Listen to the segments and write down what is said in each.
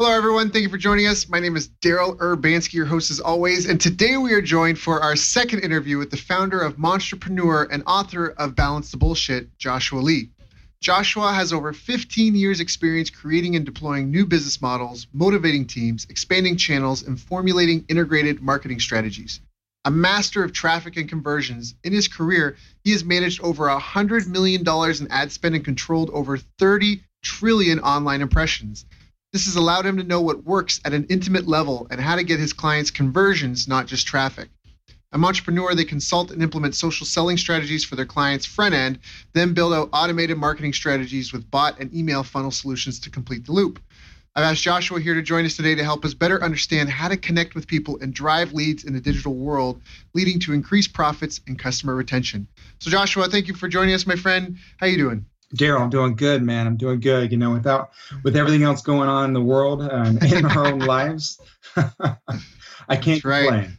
Hello, everyone. Thank you for joining us. My name is Daryl Urbanski, your host as always. And today we are joined for our second interview with the founder of Monstrepreneur and author of Balance the Bullshit, Joshua Lee. Joshua has over 15 years' experience creating and deploying new business models, motivating teams, expanding channels, and formulating integrated marketing strategies. A master of traffic and conversions, in his career, he has managed over $100 million in ad spend and controlled over 30 trillion online impressions. This has allowed him to know what works at an intimate level and how to get his clients conversions, not just traffic. A entrepreneur, they consult and implement social selling strategies for their clients' front end, then build out automated marketing strategies with bot and email funnel solutions to complete the loop. I've asked Joshua here to join us today to help us better understand how to connect with people and drive leads in the digital world, leading to increased profits and customer retention. So, Joshua, thank you for joining us, my friend. How are you doing? Daryl, I'm doing good, man. I'm doing good. You know, without with everything else going on in the world and in our own lives, I can't That's right. complain.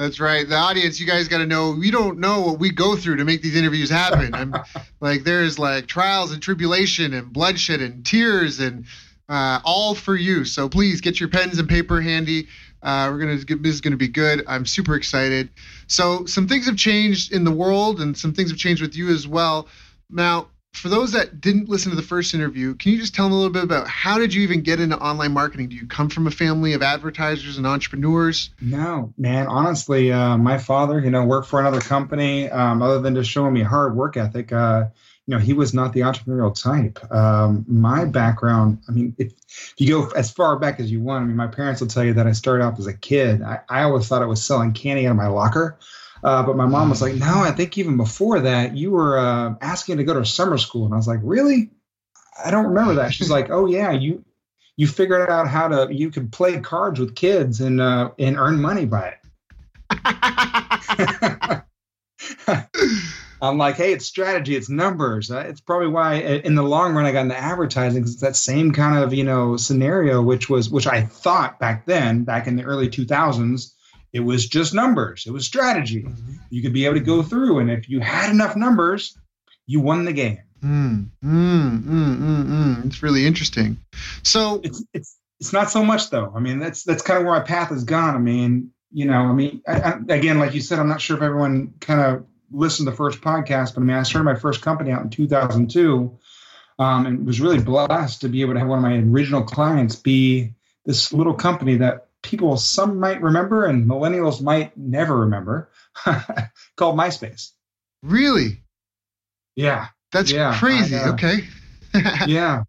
That's right. The audience, you guys got to know we don't know what we go through to make these interviews happen. I'm like, there's like trials and tribulation and bloodshed and tears and uh, all for you. So please get your pens and paper handy. Uh, we're gonna get, this is gonna be good. I'm super excited. So some things have changed in the world and some things have changed with you as well. Now, for those that didn't listen to the first interview, can you just tell them a little bit about how did you even get into online marketing? Do you come from a family of advertisers and entrepreneurs? No, man. Honestly, uh, my father, you know, worked for another company. Um, other than just showing me hard work ethic, uh, you know, he was not the entrepreneurial type. Um, my background, I mean, if, if you go as far back as you want, I mean, my parents will tell you that I started off as a kid. I, I always thought I was selling candy out of my locker. Uh, but my mom was like, no, I think even before that, you were uh, asking to go to summer school. And I was like, really? I don't remember that. She's like, oh, yeah, you you figured out how to, you could play cards with kids and, uh, and earn money by it. I'm like, hey, it's strategy, it's numbers. Uh, It's probably why, in the long run, I got into advertising because it's that same kind of you know scenario, which was which I thought back then, back in the early 2000s, it was just numbers. It was strategy. Mm-hmm. You could be able to go through, and if you had enough numbers, you won the game. Mm, mm, mm, mm, mm. It's really interesting. So, It's it's it's not so much though. I mean, that's that's kind of where my path has gone. I mean, you know, I mean, I, I, again, like you said, I'm not sure if everyone kind of listened to the first podcast, but I mean, I started my first company out in 2002, um, and was really blessed to be able to have one of my original clients be this little company that people some might remember and millennials might never remember, called MySpace. really, Yeah, that's Yeah, crazy. I know. okay. yeah.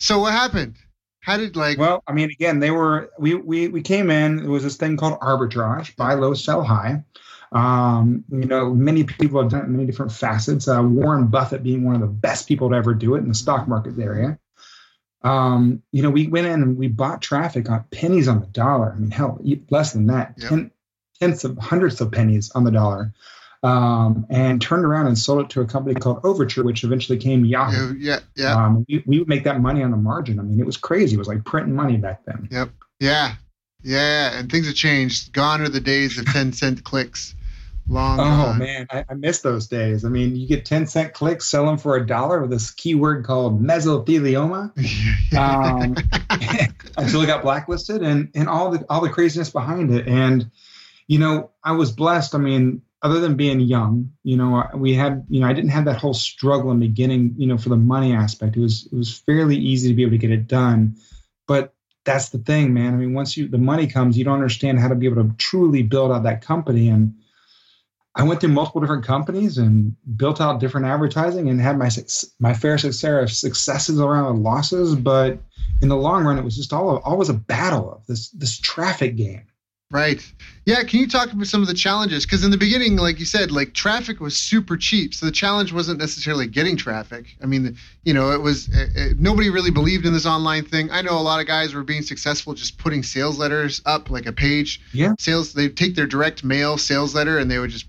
so, what happened? How did like? Well, I mean, again, they were we we we came in. There was this thing called arbitrage: buy low, sell high. Um, you know, many people have done it in many different facets. Uh, Warren Buffett being one of the best people to ever do it in the stock market area. Um, you know, we went in and we bought traffic on pennies on the dollar. I mean, hell, less than that, Yep. ten, tenths of hundreds of pennies on the dollar. Um, and turned around and sold it to a company called Overture, which eventually came Yahoo. yeah, yeah, Um, we, we would make that money on the margin. I mean, it was crazy. It was like printing money back then. Yep. Yeah, yeah. And things have changed. Gone are the days of ten cent clicks. Long Oh man, I, I miss those days. I mean, you get 10 cent clicks, sell them for a dollar with this keyword called mesothelioma um, until it got blacklisted and, and all the all the craziness behind it. And, you know, I was blessed. I mean, other than being young, you know, we had, you know, I didn't have that whole struggle in the beginning, you know, for the money aspect. It was it was fairly easy to be able to get it done. But that's the thing, man. I mean, once you the money comes, you don't understand how to be able to truly build out that company. And I went through multiple different companies and built out different advertising and had my my fair share of successes around losses. But in the long run, it was just all always a battle of this this traffic game. Right. Yeah. Can you talk about some of the challenges? Because in the beginning, like you said, like traffic was super cheap. So the challenge wasn't necessarily getting traffic. I mean, you know, it was it, it- nobody really believed in this online thing. I know a lot of guys were being successful just putting sales letters up, like a page. Yeah. Sales. They'd take their direct mail sales letter and they would just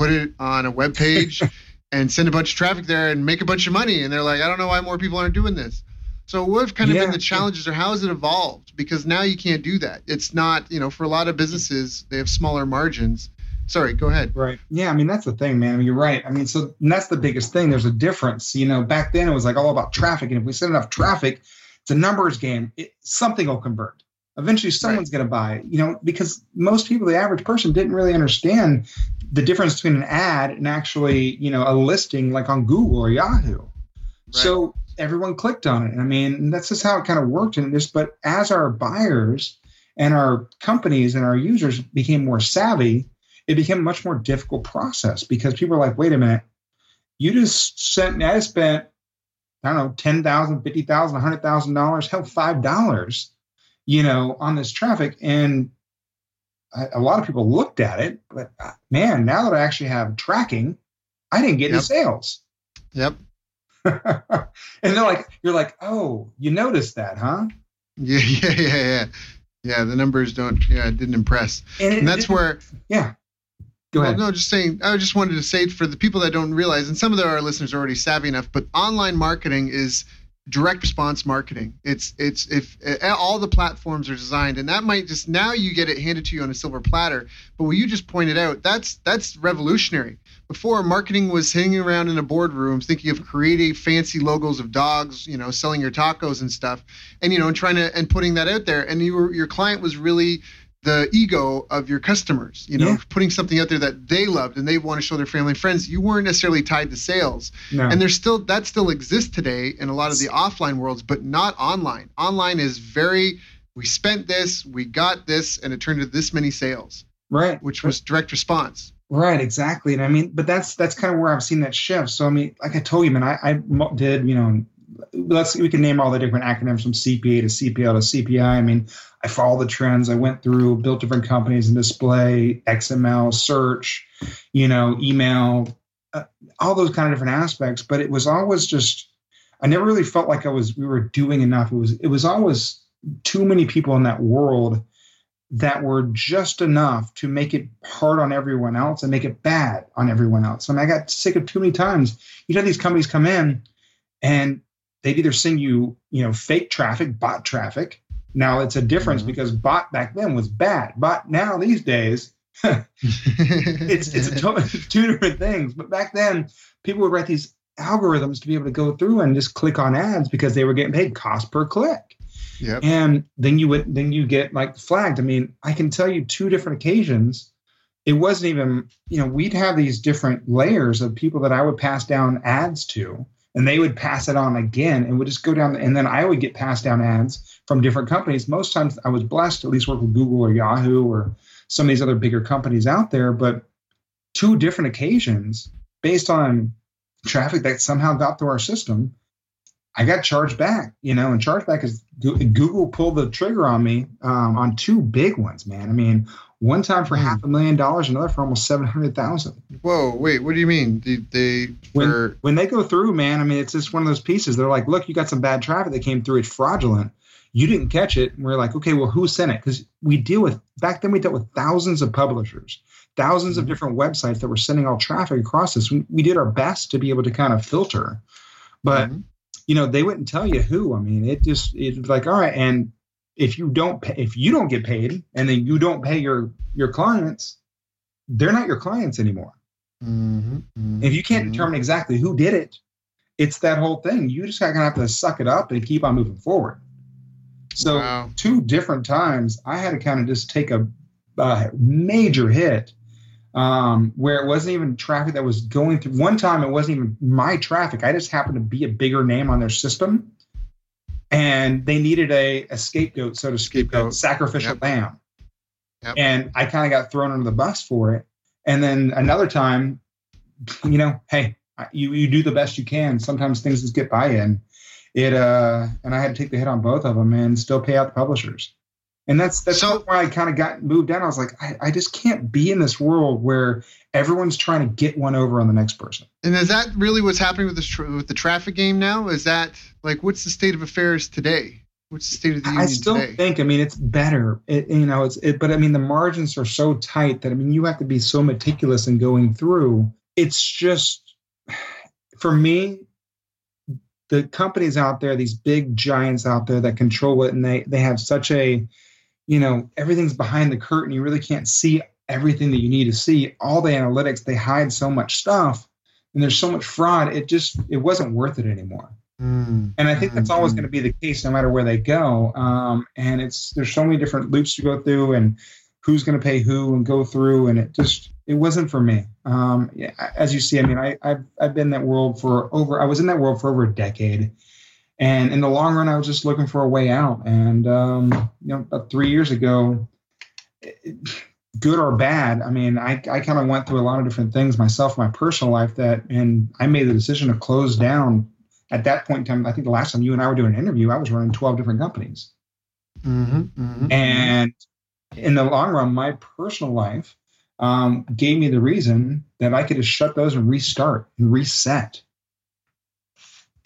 put it on a web page and send a bunch of traffic there and make a bunch of money. And they're like, I don't know why more people aren't doing this. So what have kind of Yeah, been the challenges or how has it evolved? Because now you can't do that. It's not, you know, for a lot of businesses, they have smaller margins. Sorry, go ahead. Right. Yeah. I mean, that's the thing, man. I mean, you're right. I mean, so that's the biggest thing. There's a difference. You know, back then it was like all about traffic. And if we send enough traffic, it's a numbers game. It, something will convert. Eventually, someone's right. going to buy. It, You know, because most people, the average person, didn't really understand the difference between an ad and actually, you know, a listing like on Google or Yahoo. Right. So everyone clicked on it. I mean, that's just how it kind of worked in this. But as our buyers and our companies and our users became more savvy, it became a much more difficult process because people are like, wait a minute, you just sent me, I spent, I don't know, $10,000, $50,000, $100,000, hell, $5, you know, on this traffic. And a lot of people looked at it, but uh, man, now that I actually have tracking, I didn't get yep. any sales. Yep. and they're like, you're like, oh, you noticed that, huh? Yeah, yeah, yeah, yeah. Yeah, the numbers don't. Yeah, it didn't impress, and, and that's where. Yeah. Go ahead. Well, no, just saying. I just wanted to say for the people that don't realize, and some of our listeners are already savvy enough, but online marketing is direct response marketing. It's it's if uh, all the platforms are designed, and that might just now you get it handed to you on a silver platter. But what you just pointed out, that's that's revolutionary. Before marketing was hanging around in a boardroom thinking of creating fancy logos of dogs, you know, selling your tacos and stuff, and you know, and trying to and putting that out there. And you were, your client was really the ego of your customers you know yeah. putting something out there that they loved and they want to show their family and friends. You weren't necessarily tied to sales. No. and there's still that still exists today in a lot of the offline worlds but not online. Online is very we spent this we got this and it turned into this many sales right. which was direct response. Right exactly. And i mean but that's that's kind of where i've seen that shift. So i mean like i told you man i, I did you know let's we can name all the different acronyms from CPA to CPL to CPI. I mean, I follow the trends. I went through, built different companies in display, XML, search, you know, email, uh, all those kind of different aspects. But it was always just, I never really felt like I was we were doing enough. It was it was always too many people in that world that were just enough to make it hard on everyone else and make it bad on everyone else. I mean, I got sick of too many times. You know, these companies come in and they'd either send you, you know, fake traffic, bot traffic. Now it's a difference mm-hmm. because bot back then was bad. Bot now these days, it's it's to- two different things. But back then, people would write these algorithms to be able to go through and just click on ads because they were getting paid cost per click. Yep. And then you would then you get like flagged. I mean, I can tell you two different occasions. It wasn't even, you know, we'd have these different layers of people that I would pass down ads to and they would pass it on again and would just go down. And then i would get passed down ads from different companies. Most times i was blessed to at least work with google or yahoo or some of these other bigger companies out there but two different occasions based on traffic that somehow got through our system i got charged back you know and chargeback is google pulled the trigger on me um, on two big ones man. I mean one time for half a million dollars, another for almost seven hundred thousand. Whoa, wait, what do you mean? They, they when, when they go through, man, I mean, it's just one of those pieces. They're like, look, you got some bad traffic that came through. It's fraudulent. You didn't catch it. And we're like, okay, well, who sent it? Because we deal with back then we dealt with thousands of publishers, 1000s mm-hmm. of different websites that were sending all traffic across this. We, we, did our best to be able to kind of filter, but mm-hmm. you know, they wouldn't tell you who. I mean, it just it's like, all right, and if you don't pay, if you don't get paid and then you don't pay your your clients, they're not your clients anymore. Mm-hmm, mm-hmm, if you can't mm-hmm. determine exactly who did it, it's that whole thing. You just kind of have to suck it up and keep on moving forward. So wow. two different times, I had to kind of just take a, a major hit um, where it wasn't even traffic that was going through. One time, it wasn't even my traffic. I just happened to be a bigger name on their system, and they needed a, a scapegoat, so to speak, a sacrificial yep. lamb. Yep. And I kind of got thrown under the bus for it. And then another time, you know, hey, you you do the best you can. Sometimes things just get by you, and it uh, and I had to take the hit on both of them and still pay out the publishers. And that's that's so, where I kind of got moved down. I was like, I, I just can't be in this world where everyone's trying to get one over on the next person. And is that really what's happening with the with the traffic game now? Is that like what's the state of affairs today? What's the state of the union I still today? think. I mean, it's better. It, you know, it's. It, but I mean, the margins are so tight that I mean, you have to be so meticulous in going through. It's just, for me, the companies out there, these big giants out there that control it, and they they have such a, you know, everything's behind the curtain. You really can't see everything that you need to see. All the analytics, they hide so much stuff, and there's so much fraud. It just it wasn't worth it anymore. Mm, and I think that's always going to be the case no matter where they go. Um, and it's there's so many different loops to go through and who's going to pay who and go through. And it just it wasn't for me. Um, as you see, I mean, I, I've I've been in that world for over. I was in that world for over a decade. And in the long run, I was just looking for a way out. And um, you know, about three years ago, it, good or bad, I mean, I, I kind of went through a lot of different things myself, my personal life that, and I made the decision to close down at that point in time. I think the last time you and I were doing an interview, I was running 12 different companies. Mm-hmm, mm-hmm. And in the long run, my personal life um, gave me the reason that I could just shut those and restart and reset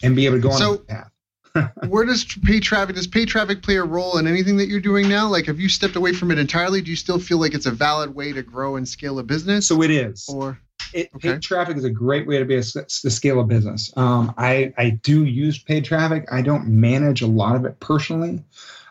and be able to go on so, path. Where does pay traffic does pay traffic play a role in anything that you're doing now? Like, have you stepped away from it entirely? Do you still feel like it's a valid way to grow and scale a business? So it is. Or it, okay. paid traffic is a great way to be a, to scale a business. Um, I I do use paid traffic. I don't manage a lot of it personally,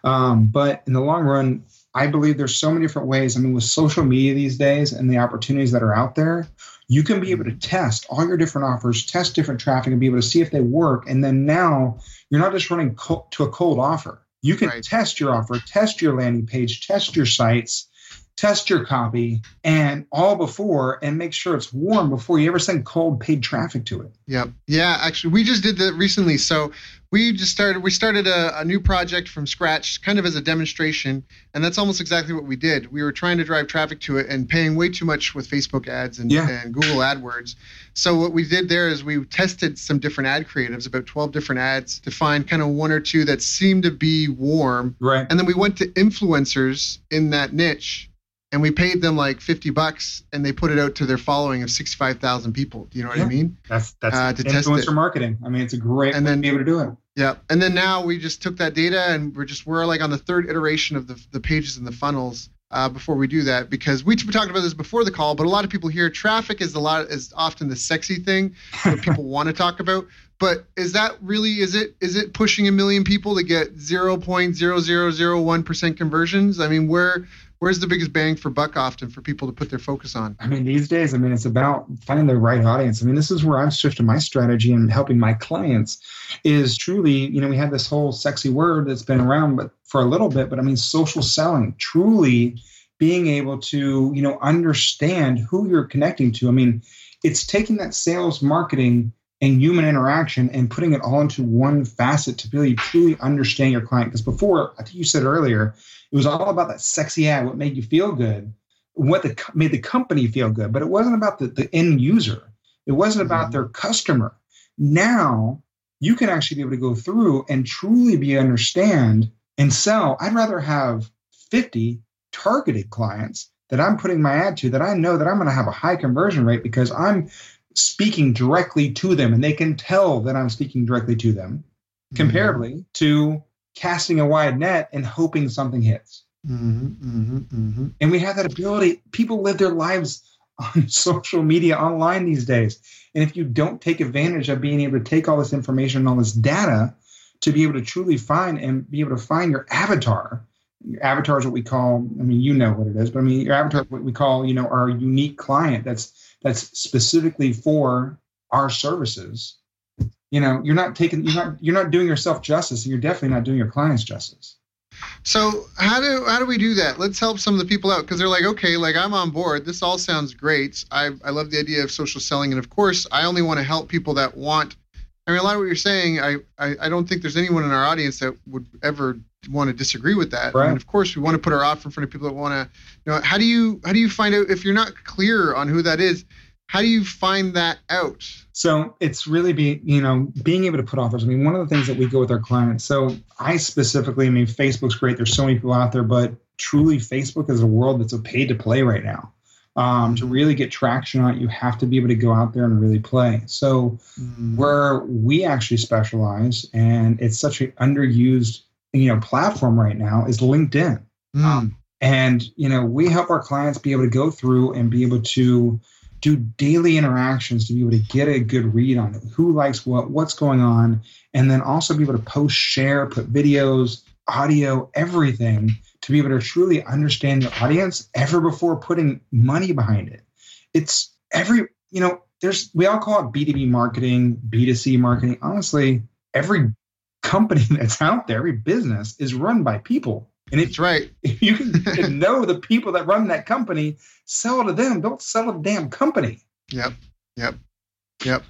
um, but in the long run, I believe there's so many different ways. I mean, with social media these days and the opportunities that are out there, you can be able to mm-hmm. test all your different offers, test different traffic, and be able to see if they work. And then now you're not just running co- to a cold offer. You can right. test your offer, test your landing page, test your sites, test your copy, and all before and make sure it's warm before you ever send cold paid traffic to it. Yep. Yeah. Actually, we just did that recently. So we just started we started a, a, new project from scratch kind of as a demonstration and that's almost exactly what we did we were trying to drive traffic to it and paying way too much with facebook ads and, yeah. and google adwords so what we did there is we tested some different ad creatives about 12 different ads to find kind of one or two that seemed to be warm right and then we went to influencers in that niche and we paid them like 50 bucks and they put it out to their following of 65,000 people. Do you know what yeah. I mean? That's that's uh, to influencer marketing. I mean, it's a great and then, be able to do it. Yeah. And then now we just took that data and we're just we're like on the third iteration of the the pages and the funnels uh, before we do that because we, we talked about this before the call, but a lot of people here traffic is a lot is often the sexy thing that people want to talk about. But is that really is it is it pushing a million people to get 0.0001% conversions? I mean, where where's the biggest bang for buck often for people to put their focus on? I mean, these days, I mean, it's about finding the right audience. I mean, this is where I've shifted my strategy and helping my clients is truly, you know, we have this whole sexy word that's been around but for a little bit, but I mean, social selling, truly being able to, you know, understand who you're connecting to. I mean, it's taking that sales marketing and human interaction and putting it all into one facet to really truly understand your client. Because before, I think you said earlier, it was all about that sexy ad, what made you feel good, what the, made the company feel good. But it wasn't about the, the end user. It wasn't about mm-hmm. their customer. Now you can actually be able to go through and truly be understand and sell. I'd rather have 50 targeted clients that I'm putting my ad to that I know that I'm going to have a high conversion rate because I'm speaking directly to them and they can tell that I'm speaking directly to them mm-hmm. comparably to casting a wide net and hoping something hits. Mm-hmm, mm-hmm, mm-hmm. And we have that ability. People live their lives on social media online these days. And if you don't take advantage of being able to take all this information and all this data to be able to truly find and be able to find your avatar, your avatar is what we call, I mean, you know what it is, but I mean, your avatar is what we call, you know, our unique client that's that's specifically for our services. You know you're not taking you're not you're not doing yourself justice and you're definitely not doing your clients justice. So how do how do we do that? Let's help some of the people out because they're like okay like i'm on board. This all sounds great. I i love the idea of social selling and of course i only want to help people that want i mean a lot of what you're saying i i, I don't think there's anyone in our audience that would ever want to disagree with that right. I mean, of course we want to put our offer in front of people that want to you know how do you how do you find out if you're not clear on who that is how do you find that out? So it's really be you know being able to put offers. I mean, one of the things that we go with our clients. So I specifically, I mean, Facebook's great. There's so many people out there, but truly, Facebook is a world that's a paid to play right now. Um, to really get traction on it, you have to be able to go out there and really play. So mm. where we actually specialize, and it's such an underused you know platform right now, is LinkedIn. Mm. Um, and you know we help our clients be able to go through and be able to do daily interactions to be able to get a good read on it, who likes what, what's going on, and then also be able to post, share, put videos, audio, everything to be able to truly understand your audience ever before putting money behind it. It's every, you know, there's, we all call it B2B marketing, B2C marketing. Honestly, every company that's out there, every business is run by people. And if, That's right. if you can, can know the people that run that company, sell to them. Don't sell a damn company. Yep. Yep. Yep.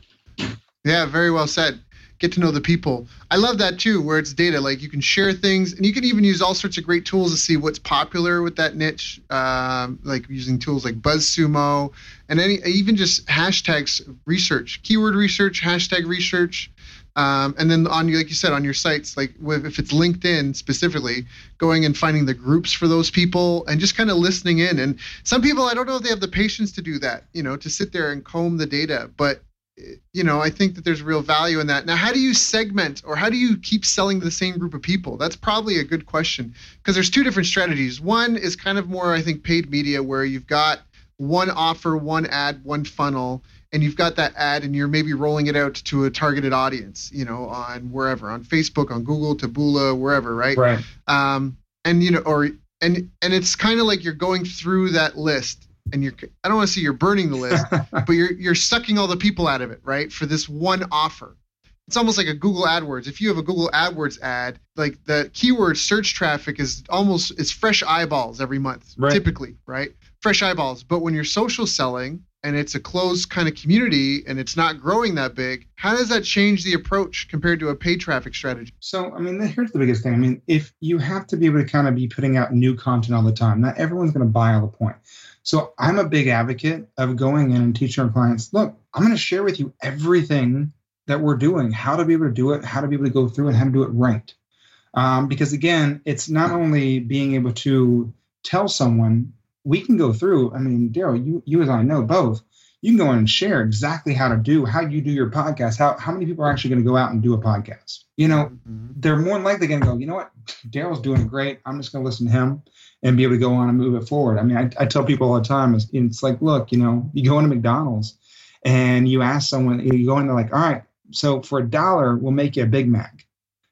Yeah, very well said. Get to know the people. I love that too, where it's data. Like you can share things, and you can even use all sorts of great tools to see what's popular with that niche. Um, like using tools like BuzzSumo, and any even just hashtags research, keyword research, hashtag research. Um, and then on like you said on your sites like with, if it's linkedin specifically going and finding the groups for those people and just kind of listening in. And some people i don't know if they have the patience to do that you know to sit there and comb the data but you know i think that there's real value in that. Now how do you segment or how do you keep selling to the same group of people? That's probably a good question because there's two different strategies. One is kind of more i think paid media where you've got one offer one ad one funnel and you've got that ad and you're maybe rolling it out to a targeted audience, you know, on wherever, on Facebook, on Google, Taboola, wherever, right? Right. Um, and you know, or and and it's kind of like you're going through that list and you're I don't want to say you're burning the list, but you're you're sucking all the people out of it, right? For this one offer. It's almost like a Google AdWords. If you have a Google AdWords ad, like the keyword search traffic is almost it's fresh eyeballs every month, Right. typically, right? Fresh eyeballs. But when you're social selling and it's a closed kind of community and it's not growing that big, how does that change the approach compared to a paid traffic strategy? So, I mean, here's the biggest thing. I mean, if you have to be able to kind of be putting out new content all the time, not everyone's going to buy all the point. So, I'm a big advocate of going in and teaching our clients look, I'm going to share with you everything that we're doing, how to be able to do it, how to be able to go through, and how to do it right. Um, because again, it's not only being able to tell someone, we can go through. I mean, Daryl, you, you as I know both, you can go in and share exactly how to do how you do your podcast how, how many people are actually going to go out and do a podcast? You know mm-hmm. they're more than likely going to go you know what? Daryl's doing great. I'm just going to listen to him and be able to go on and move it forward. I mean i, I tell people all the time it's, it's like look you know you go into mcdonald's and you ask someone you go in there like all right so for a dollar we'll make you a big mac.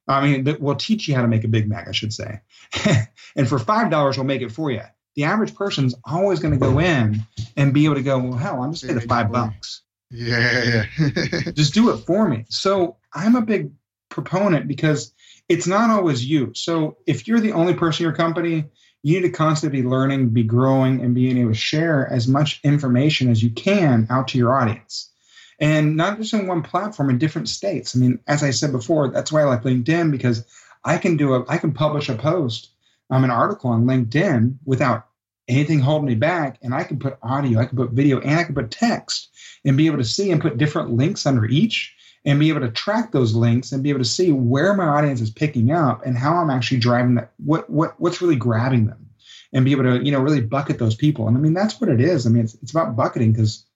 I mean we'll teach you how to make a big mac i should say. And for five dollars we'll make it for you the average person's always going to go in and be able to go, well, hell, I'm just paying Yeah, five bucks. Yeah, yeah. Just do it for me. So I'm a big proponent because it's not always you. So if you're the only person in your company, you need to constantly be learning, be growing, and being able to share as much information as you can out to your audience. And not just in one platform, in different states. I mean, as I said before, that's why I like LinkedIn because I can do a, I can publish a post, um, an article on LinkedIn without anything holding me back, and I can put audio, I can put video, and I can put text, and be able to see and put different links under each, and be able to track those links and be able to see where my audience is picking up and how I'm actually driving that, what what what's really grabbing them, and be able to you know really bucket those people. And I mean that's what it is. I mean it's it's about bucketing because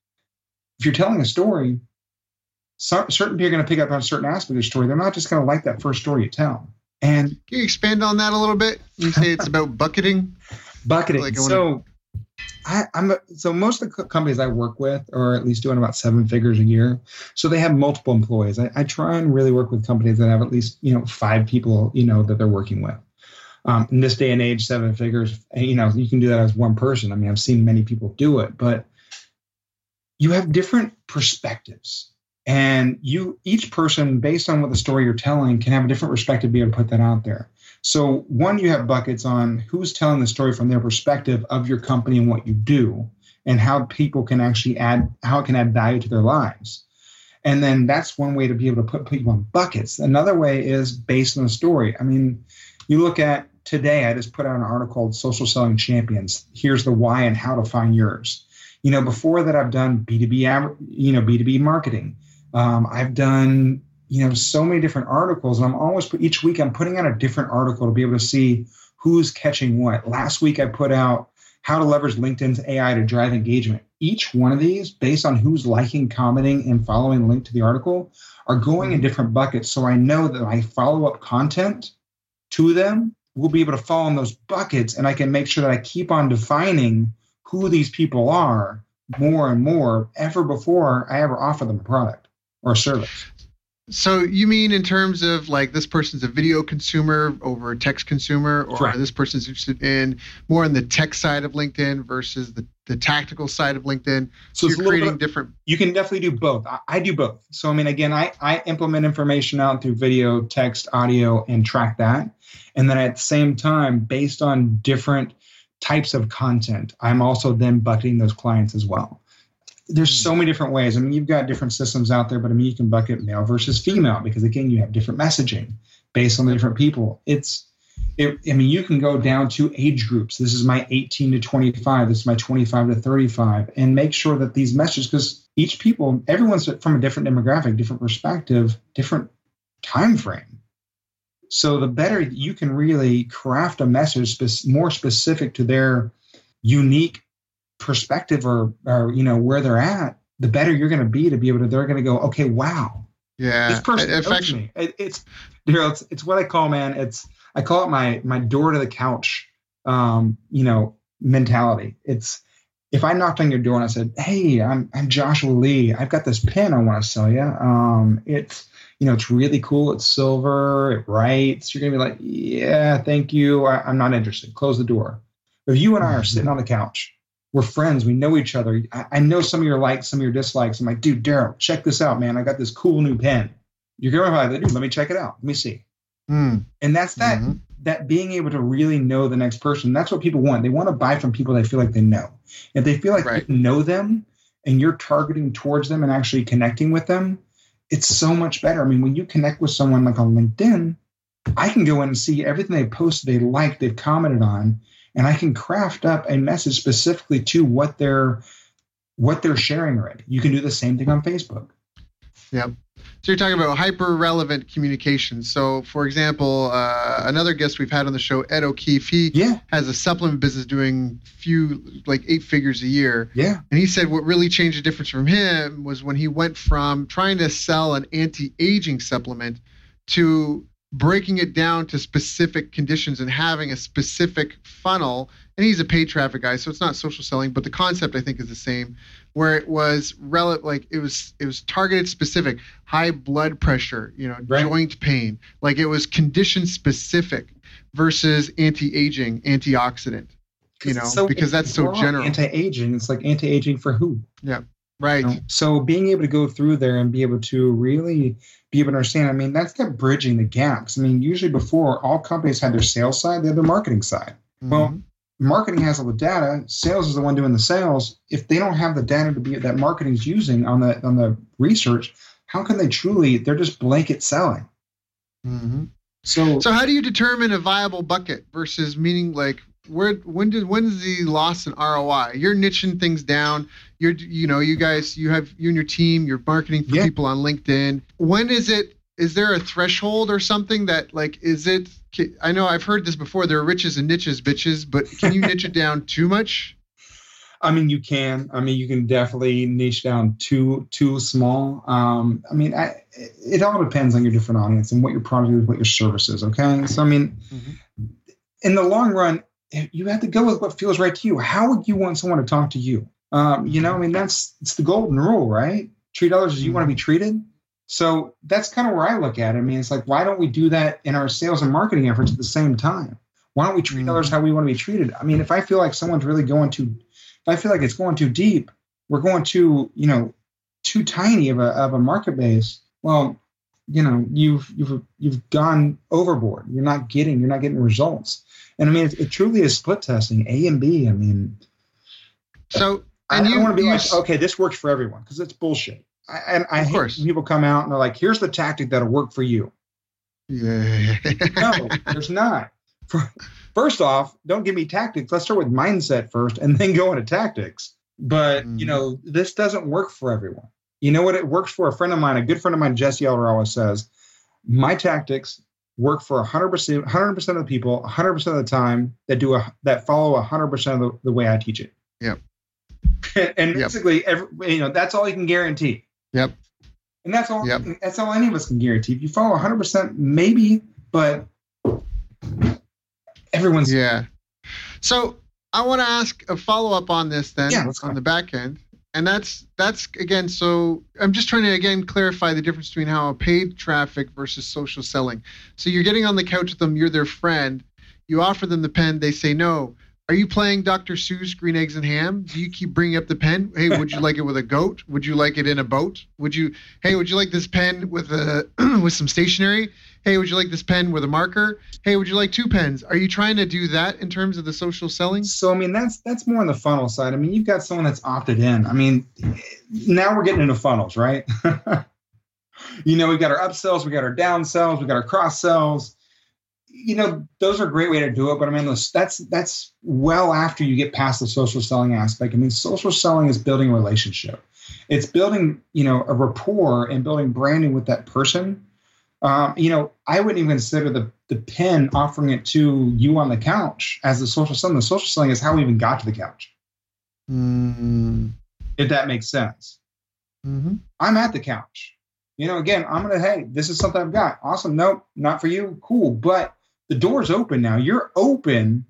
if you're telling a story, cer- certain people are going to pick up on a certain aspect of the story. They're not just going to like that first story you tell. And Can you expand on that a little bit? You say it's about bucketing. bucketing. Like, I wanna- so I, I'm a, so most of the companies I work with are at least doing about seven figures a year. So they have multiple employees. I, I try and really work with companies that have at least you know five people you know that they're working with. Um, in this day and age, seven figures, you know, you can do that as one person. I mean, I've seen many people do it, but you have different perspectives and you each person based on what the story you're telling can have a different perspective to be able to put that out there. So one you have buckets on who's telling the story from their perspective of your company and what you do and how people can actually add how it can add value to their lives. And then that's one way to be able to put people on buckets. Another way is based on the story. I mean you look at today i just put out an article called social selling champions. Here's the why and how to find yours. You know before that i've done b2b you know b2b marketing um, i've done you know so many different articles and i'm always put each week i'm putting out a different article to be able to see who's catching what. Last week i put out how to leverage linkedin's ai to drive engagement. Each one of these based on who's liking commenting and following the link to the article are going in different buckets. So i know that my follow-up content to them will be able to fall in those buckets and i can make sure that i keep on defining who these people are more and more. Ever before i ever offer them a product or service So you mean in terms of like this person's a video consumer over a text consumer, or Correct. this person's interested in more on the tech side of LinkedIn versus the, the tactical side of LinkedIn? So, So it's you're a little creating bit, different. you can definitely do both. I, I do both. So I mean, again, I I implement information out through video, text, audio, and track that. And then at the same time, based on different types of content, I'm also then bucketing those clients as well. There's hmm. so many different ways. I mean, you've got different systems out there, but I mean, you can bucket male versus female because again, you have different messaging based on the different people. It's it, I mean, you can go down to age groups. This is my 18 to 25. This is my 25 to 35, and make sure that these messages, because each people, everyone's from a different demographic, different perspective, different time frame. So the better you can really craft a message more specific to their unique perspective or, or you know where they're at, the better you're going to be to be able to. They're going to go, okay, wow, Yeah. this person It- knows me. It, it's, Daryl, it's it's what I call, man. It's I call it my my door to the couch, um, you know, mentality. It's if I knocked on your door and I said, "Hey, I'm I'm Joshua Lee. I've got this pen I want to sell you. Um, it's you know, it's really cool. It's silver. It writes. You're gonna be like, yeah, thank you. I, I'm not interested. Close the door. If you and I are sitting on the couch, we're friends. We know each other. I, I know some of your likes, some of your dislikes. I'm like, dude, Daryl, check this out, man. I got this cool new pen. You're gonna be like, dude, let me check it out. Let me see. Hmm. And that's that. Mhm. That being able to really know the next person. That's what people want. They want to buy from people they feel like they know. If they feel like Right. you know them and you're targeting towards them and actually connecting with them, it's so much better. I mean, when you connect with someone like on LinkedIn, I can go in and see everything they posted, they liked, they've commented on, and I can craft up a message specifically to what they're what they're sharing already. You can do the same thing on Facebook. Yeah. So you're talking about hyper relevant communication. So, for example, uh, another guest we've had on the show, Ed O'Keefe, he Yeah, has a supplement business doing few like eight figures a year. yeah, And he said what really changed the difference from him was when he went from trying to sell an anti-aging supplement to breaking it down to specific conditions and having a specific funnel. And he's a paid traffic guy, so it's not social selling, but the concept I think is the same. Where it was rel- like it was it was targeted specific, high blood pressure, you know, Right. joint pain, like it was condition specific versus anti-aging, antioxidant. You know, So because that's so general. Anti-aging. It's like anti-aging for who? Right. You know? So being able to go through there and be able to really be able to understand, I mean, that's that bridging the gaps. I mean, usually before all companies had their sales side, they had their marketing side. Well, Mhm. marketing has all the data, sales is the one doing the sales. If they don't have the data to be that marketing's using on the on the research, how can they truly they're just blanket selling. Mhm. So, So how do you determine a viable bucket versus meaning like where when did when's the loss in ROI? You're niching things down. You're you know you guys you have you and your team. You're marketing for Yeah. people on LinkedIn. When is it? Is there a threshold or something that like is it? I know I've heard this before. There are riches and niches, bitches. But can you niche it down too much? I mean, you can. I mean, you can definitely niche down too too small. Um, I mean, I, it all depends on your different audience and what your product is, what your service is. Okay, so I mean, Mhm. in the long run, you have to go with what feels right to you. How would you want someone to talk to you? Um, you know, I mean, that's it's the golden rule, right? Treat others as you want to be treated. So that's kind of where I look at it. I mean, it's like, why don't we do that in our sales and marketing efforts at the same time? Why don't we treat Mhm. others how we want to be treated? I mean, if I feel like someone's really going too, if I feel like it's going too deep, we're going too, you know, too tiny of a of a market base. Well, you know, you've you've you've gone overboard. You're not getting you're not getting results. And I mean, it, it truly is split testing, A and B. I mean, So I And don't you- want to be like, okay, this works for everyone because it's bullshit. I, and I Of hate course. when people come out and they're like, here's the tactic that'll work for you. yeah. No, there's not. First off, don't give me tactics. Let's start with mindset first and then go into tactics. But, Mhm. you know, this doesn't work for everyone. You know what it works for? A friend of mine, a good friend of mine, Jesse Elder, always says, my tactics work for 100%, 100% of the people, 100% of the time that do a, that follow 100% of the, the way I teach it. Yep. and and Yep. basically, every, you know, that's all you can guarantee. Yep. And that's all. Yep. That's all any of us can guarantee. If you follow 100, percent maybe, but everyone's Yeah. So I want to ask a follow up on this then Yeah, on the back end. And that's that's again. So I'm just trying to again clarify the difference between how paid traffic versus social selling. So you're getting on the couch with them. You're their friend. You offer them the pen. They say no. Are you playing Dr. Seuss Green Eggs and Ham? Do you keep bringing up the pen? Hey, would you like it with a goat? Would you like it in a boat? Would you? Hey, would you like this pen with a with some stationery? Hey, would you like this pen with a marker? Hey, would you like two pens? Are you trying to do that in terms of the social selling? So I mean, that's that's more on the funnel side. I mean, you've got someone that's opted in. I mean, now we're getting into funnels, right? you know, we've got our upsells, we got our downsells, we got our cross sells you know those are a great way to do it but i mean that's that's well after you get past the social selling aspect i mean social selling is building a relationship it's building you know a rapport and building branding with that person um, you know i wouldn't even consider the the pen offering it to you on the couch as the social selling the social selling is how we even got to the couch mm-hmm. if that makes sense mm-hmm. i'm at the couch you know, again, I'm gonna, hey, this is something I've got. Awesome. Nope, not for you. Cool. But the door's open now. You're open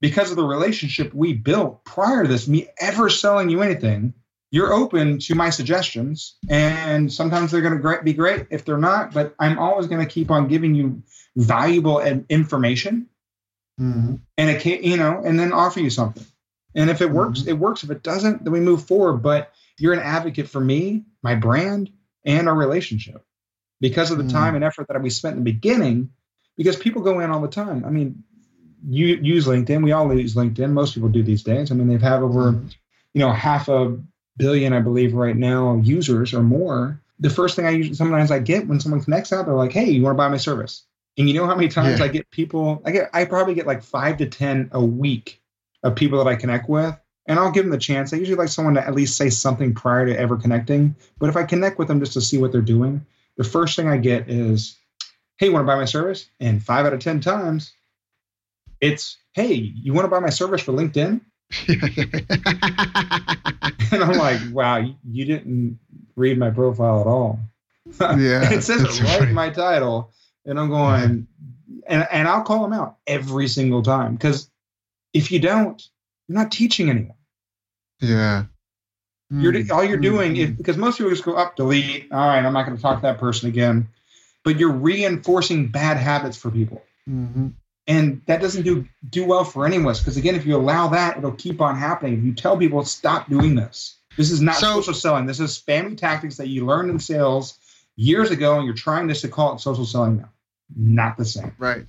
because of the relationship we built prior to this, me ever selling you anything. You're open to my suggestions, and sometimes they're going to be great if they're not. But I'm always going to keep on giving you valuable information, mm-hmm. and it can, you know, and then offer you something. And if it works, mm-hmm. it works. If it doesn't, then we move forward. But you're an advocate for me, my brand, and our relationship because of the mm-hmm. time and effort that we spent in the beginning because people go in all the time. I mean, you use LinkedIn. We all use LinkedIn. Most people do these days. I mean, they've have over, you know, half a billion, I believe, right now, users or more. The first thing I usually sometimes I get when someone connects out, they're like, "Hey, you want to buy my service?" And you know how many times yeah. I get people? I get I probably get like five to ten a week of people that I connect with, and I'll give them the chance. I usually like someone to at least say something prior to ever connecting. But if I connect with them just to see what they're doing, the first thing I get is, hey, you want to buy my service? And five out of 10 times, it's, hey, you want to buy my service for LinkedIn? and I'm like, wow, you didn't read my profile at all. Yeah. it says it right in my title. And I'm going, and, and I'll call them out every single time. Because if you don't, you're not teaching anyone. Yeah. You're all you're hmm. doing is because most people just go up, delete. All right, I'm not going to talk to that person again but you're reinforcing bad habits for people. Mm-hmm. And that doesn't do do well for any of us because again, if you allow that, it'll keep on happening. If you tell people stop doing this, this is not so, social selling. This is spammy tactics that you learned in sales years ago, and you're trying this to call it social selling now. Not the same. Right,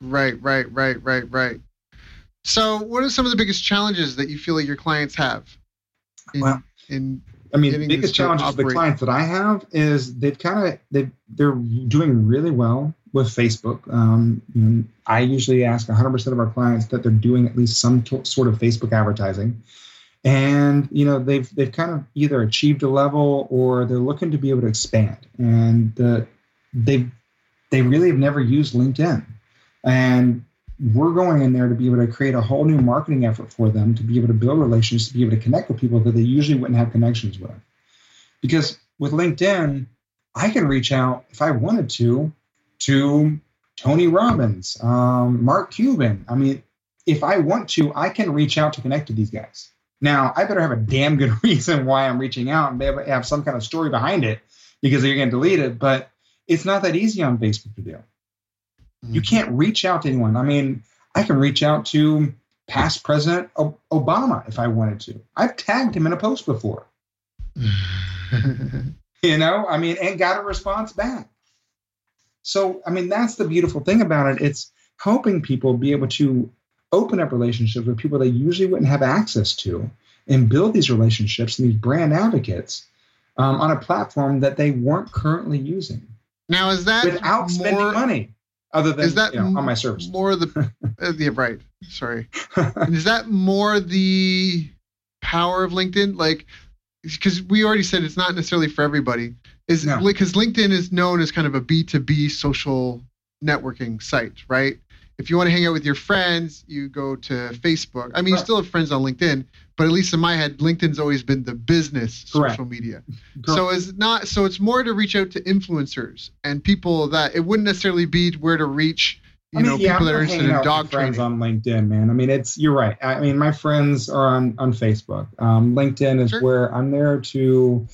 right, right, right, right, right. So, what are some of the biggest challenges that you feel like your clients have? In, well, in I mean, the biggest challenge for the clients that I have is they've kind of they they're doing really well with Facebook. Um, you know, I usually ask 100% of our clients that they're doing at least some t- sort of Facebook advertising, and you know they've they've kind of either achieved a level or they're looking to be able to expand, and the, they they really have never used LinkedIn, and we're going in there to be able to create a whole new marketing effort for them to be able to build relationships, to be able to connect with people that they usually wouldn't have connections with. Because with LinkedIn, I can reach out if I wanted to to Tony Robbins, um, Mark Cuban. I mean, if I want to, I can reach out to connect to these guys. Now, I better have a damn good reason why I'm reaching out and have some kind of story behind it because they're going to delete it. But it's not that easy on Facebook to do. You can't reach out to anyone. I mean, I can reach out to past President Obama if I wanted to. I've tagged him in a post before. you know, I mean, and got a response back. So, I mean, that's the beautiful thing about it. It's helping people be able to open up relationships with people they usually wouldn't have access to and build these relationships and these brand advocates um, on a platform that they weren't currently using. Now, is that without more, spending money? Other than is that you know, on my service. More the uh, yeah right. Sorry, is that more the power of LinkedIn? Like, because we already said it's not necessarily for everybody. Is because no. LinkedIn is known as kind of a B two B social networking site, right? If you want to hang out with your friends, you go to Facebook. I mean, you still have friends on LinkedIn, but at least in my head, LinkedIn's always been the business Correct. social media. Correct. So it's not. So it's more to reach out to influencers and people that it wouldn't necessarily be where to reach, you I mean, know yeah, people that are interested in dog friends training. on LinkedIn, man. I mean, it's you're right. I mean, my friends are on on Facebook. Um, LinkedIn is sure. where I'm there to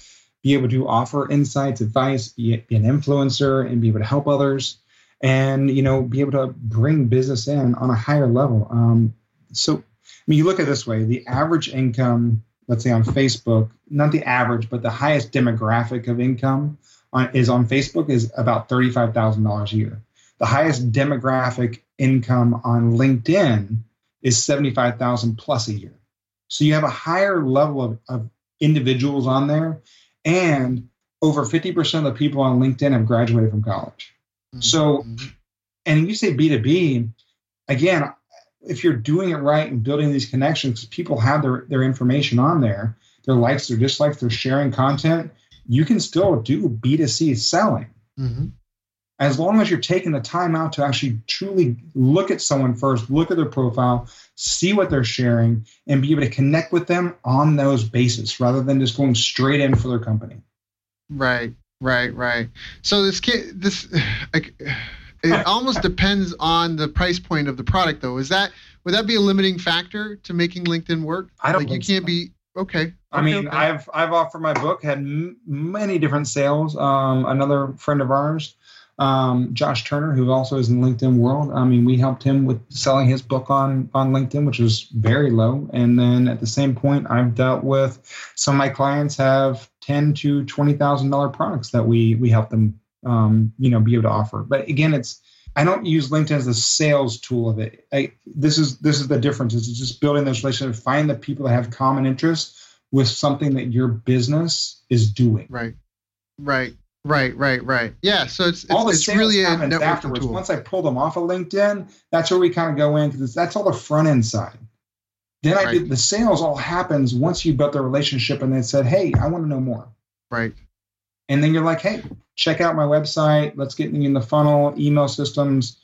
be able to offer insights, advice, be, be an influencer, and be able to help others, and you know, be able to bring business in on a higher level. Um, so, I mean, you look at this way: the average income, let's say on Facebook, not the average, but the highest demographic of income on, is on Facebook is about thirty-five thousand dollars a year. The highest demographic income on LinkedIn is 75,000 plus a year. So you have a higher level of, of individuals on there, and over 50% of the people on LinkedIn have graduated from college. Mm-hmm. So, and you say B2B, again, if you're doing it right and building these connections, people have their, their information on there, their likes, their dislikes, they're sharing content, you can still do B2C selling. Mm-hmm as long as you're taking the time out to actually truly look at someone first, look at their profile, see what they're sharing, and be able to connect with them on those bases rather than just going straight in for their company. Right, right, right. So this kid, this like, it almost depends on the price point of the product, though. Is that would that be a limiting factor to making LinkedIn work? I don't. Like you can't so. be okay. I mean, okay. I've I've offered my book, had m- many different sales. Um, another friend of ours um, Josh Turner, who also is in LinkedIn world. I mean, we helped him with selling his book on on LinkedIn, which was very low. And then at the same point, I've dealt with some of my clients have ten to twenty thousand dollar products that we we help them, um, you know, be able to offer. But again, it's I don't use LinkedIn as a sales tool of it. I, this is this is the difference. It's just building this relationship. Find the people that have common interests with something that your business is doing. Right. Right. Right, right, right. Yeah, so it's all it's, the it's really a afterwards. Tool. Once I pull them off of LinkedIn, that's where we kind of go in because that's all the front end side. Then I right. did the sales all happens once you built the relationship and they said, "Hey, I want to know more." Right. And then you're like, "Hey, check out my website. Let's get you in the funnel, email systems."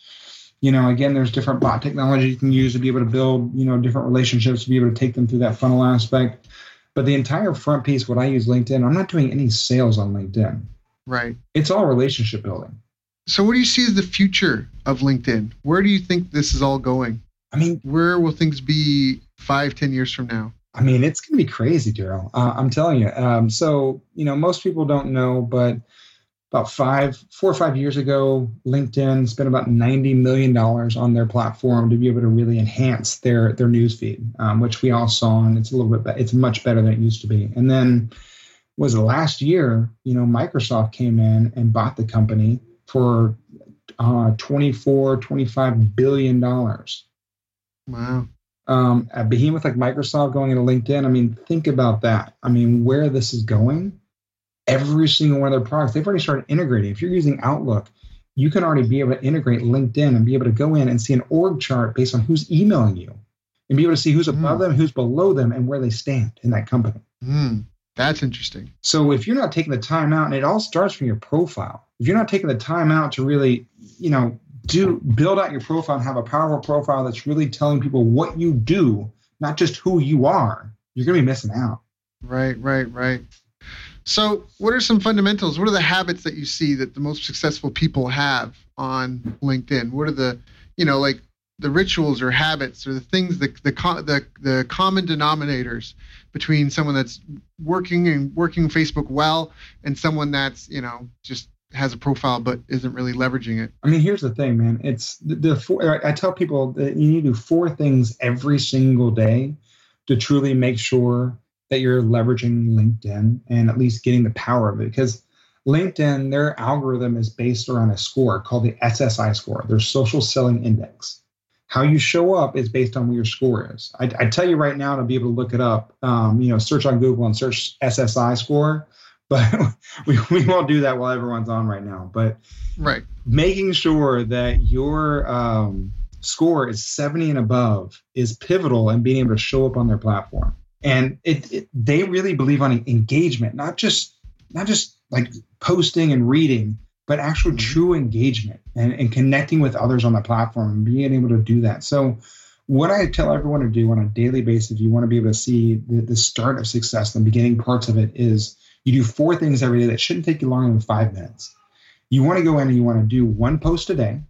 You know, again, there's different bot technology you can use to be able to build, you know, different relationships to be able to take them through that funnel aspect. But the entire front piece, what I use LinkedIn, I'm not doing any sales on LinkedIn. Right. It's all relationship building. So, what do you see as the future of LinkedIn? Where do you think this is all going? I mean, where will things be five, ten years from now? I mean, it's going to be crazy, Daryl. Uh, I'm telling you. Um, so, you know, most people don't know, but about five, four or five years ago, LinkedIn spent about ninety million dollars on their platform to be able to really enhance their their newsfeed, um, which we all saw, and it's a little bit, it's much better than it used to be. And then was last year, you know, Microsoft came in and bought the company for uh, 24, 25 billion dollars. Wow. Um, a behemoth like Microsoft going into LinkedIn. I mean, think about that. I mean, where this is going, every single one of their products, they've already started integrating. If you're using Outlook, you can already be able to integrate LinkedIn and be able to go in and see an org chart based on who's emailing you and be able to see who's above mm. them, who's below them, and where they stand in that company. Mm. That's interesting. So if you're not taking the time out, and it all starts from your profile, if you're not taking the time out to really, you know, do build out your profile and have a powerful profile that's really telling people what you do, not just who you are, you're going to be missing out. Right, right, right. So, what are some fundamentals? What are the habits that you see that the most successful people have on LinkedIn? What are the, you know, like the rituals or habits or the things the the the, the common denominators between someone that's working and working Facebook well and someone that's you know just has a profile but isn't really leveraging it. I mean, here's the thing, man. It's the, the four. I tell people that you need to do four things every single day to truly make sure that you're leveraging LinkedIn and at least getting the power of it because. LinkedIn, their algorithm is based around a score called the SSI score, their social selling index. How you show up is based on what your score is. I, I tell you right now to be able to look it up. Um, you know, search on Google and search SSI score, but we, we won't do that while everyone's on right now. But right, making sure that your um, score is 70 and above is pivotal in being able to show up on their platform. And it, it they really believe on engagement, not just not just like posting and reading, but actual mm-hmm. true engagement and, and connecting with others on the platform and being able to do that. So, what I tell everyone to do on a daily basis, if you want to be able to see the, the start of success, the beginning parts of it, is you do four things every day that shouldn't take you longer than five minutes. You want to go in and you want to do one post a day,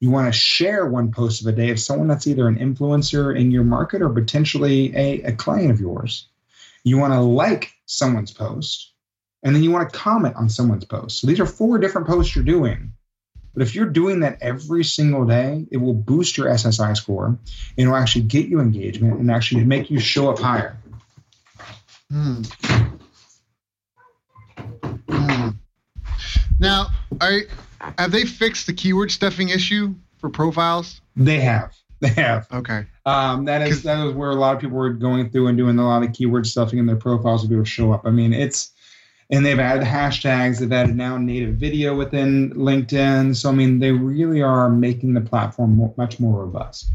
You want to share one post of a day of someone that's either an influencer in your market or potentially a, a client of yours. You want to like someone's post, and then you want to comment on someone's post. So these are four different posts you're doing. But if you're doing that every single day, it will boost your SSI score and it will actually get you engagement and actually make you show up higher. Hmm. Now, are, have they fixed the keyword stuffing issue for profiles? They have. They have. Okay. Um, that is that is where a lot of people were going through and doing a lot of keyword stuffing in their profiles to be able to show up. I mean, it's and they've added hashtags. They've added now native video within LinkedIn. So I mean, they really are making the platform more, much more robust.